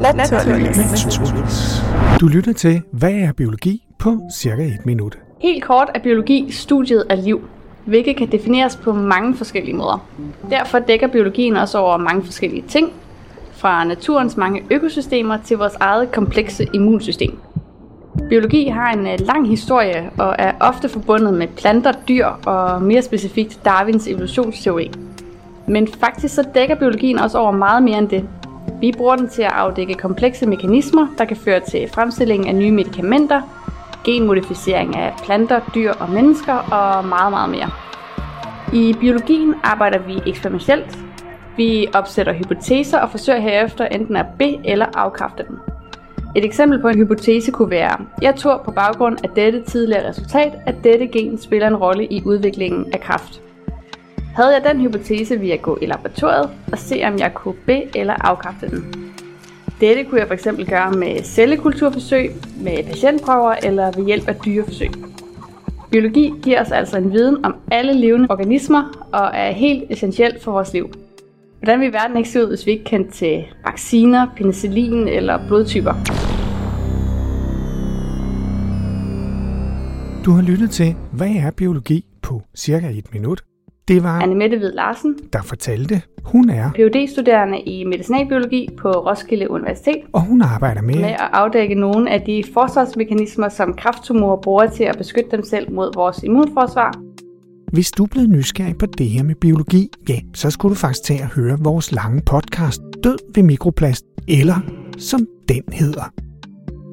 Naturligvis. Du lytter til, hvad er biologi på cirka et minut. Helt kort er biologi studiet af liv, hvilket kan defineres på mange forskellige måder. Derfor dækker biologien også over mange forskellige ting, fra naturens mange økosystemer til vores eget komplekse immunsystem. Biologi har en øh, lang historie og er ofte forbundet med planter, dyr og mere specifikt Darwins evolutionsteori. Men faktisk så dækker biologien også over meget mere end det. Vi bruger den til at afdække komplekse mekanismer, der kan føre til fremstilling af nye medicamenter, genmodificering af planter, dyr og mennesker og meget, meget mere. I biologien arbejder vi eksperimentelt. Vi opsætter hypoteser og forsøger herefter enten at be- eller afkræfte dem. Et eksempel på en hypotese kunne være, jeg tror på baggrund af dette tidligere resultat, at dette gen spiller en rolle i udviklingen af kræft. Havde jeg den hypotese, ville jeg gå i laboratoriet og se, om jeg kunne be- eller afkræfte den. Dette kunne jeg fx gøre med cellekulturforsøg, med patientprøver eller ved hjælp af dyreforsøg. Biologi giver os altså en viden om alle levende organismer og er helt essentielt for vores liv. Hvordan vil verden ikke se ud, hvis vi ikke kendte til vacciner, penicillin eller blodtyper? Du har lyttet til, hvad er biologi på cirka et minut. Det var, Annemette Hvid Larsen, der fortalte, hun er, phd studerende i medicinalbiologi på Roskilde Universitet, og hun arbejder med, med at afdække nogle af de forsvarsmekanismer, som krafttumorer bruger til at beskytte dem selv mod vores immunforsvar. Hvis du er blevet nysgerrig på det her med biologi, ja, så skulle du faktisk tage at høre vores lange podcast Død ved mikroplast, eller som den hedder.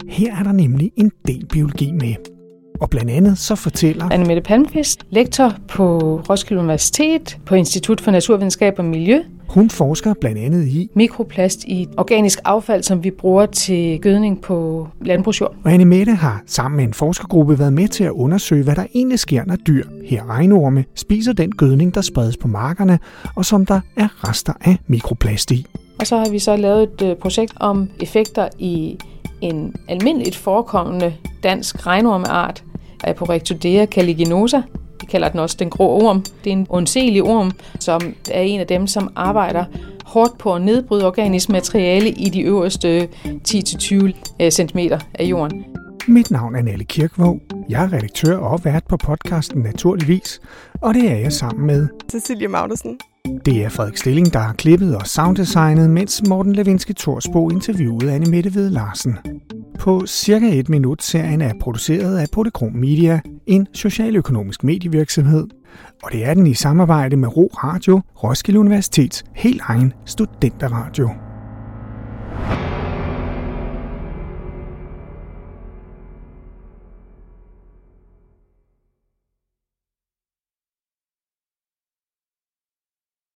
Her er der nemlig en del biologi med. Og blandt andet så fortæller Annemette Palmqvist, lektor på Roskilde Universitet på Institut for Naturvidenskab og Miljø. hun forsker blandt andet i, Mikroplast i organisk affald, som vi bruger til gødning på landbrugsjord. og Annemette har sammen med en forskergruppe været med til at undersøge, hvad der egentlig sker, når dyr, her regnorme, spiser den gødning, der spredes på markerne, og som der er rester af mikroplast i. Og så har vi så lavet et øh, projekt om effekter i en almindeligt forekommende dansk regnormeart, Aporectodea caliginosa. Vi kalder den også den grå orm. Det er en undselig orm, som er en af dem, som arbejder hårdt på at nedbryde organisk materiale i de øverste 10-20 cm af jorden. Mit navn er Nalle Kirkvåg. Jeg er redaktør og vært på podcasten Naturligvis, og det er jeg sammen med. Cecilie Magnussen. Det er Frederik Stilling, der har klippet og sounddesignet, mens Morten Levinski Torsbo interviewede Anne Mette Ved Larsen. På cirka et minut serien er produceret af Polychrom Media, en socialøkonomisk medievirksomhed. Og det er den i samarbejde med Ro Radio, Roskilde Universitets helt egen studenterradio.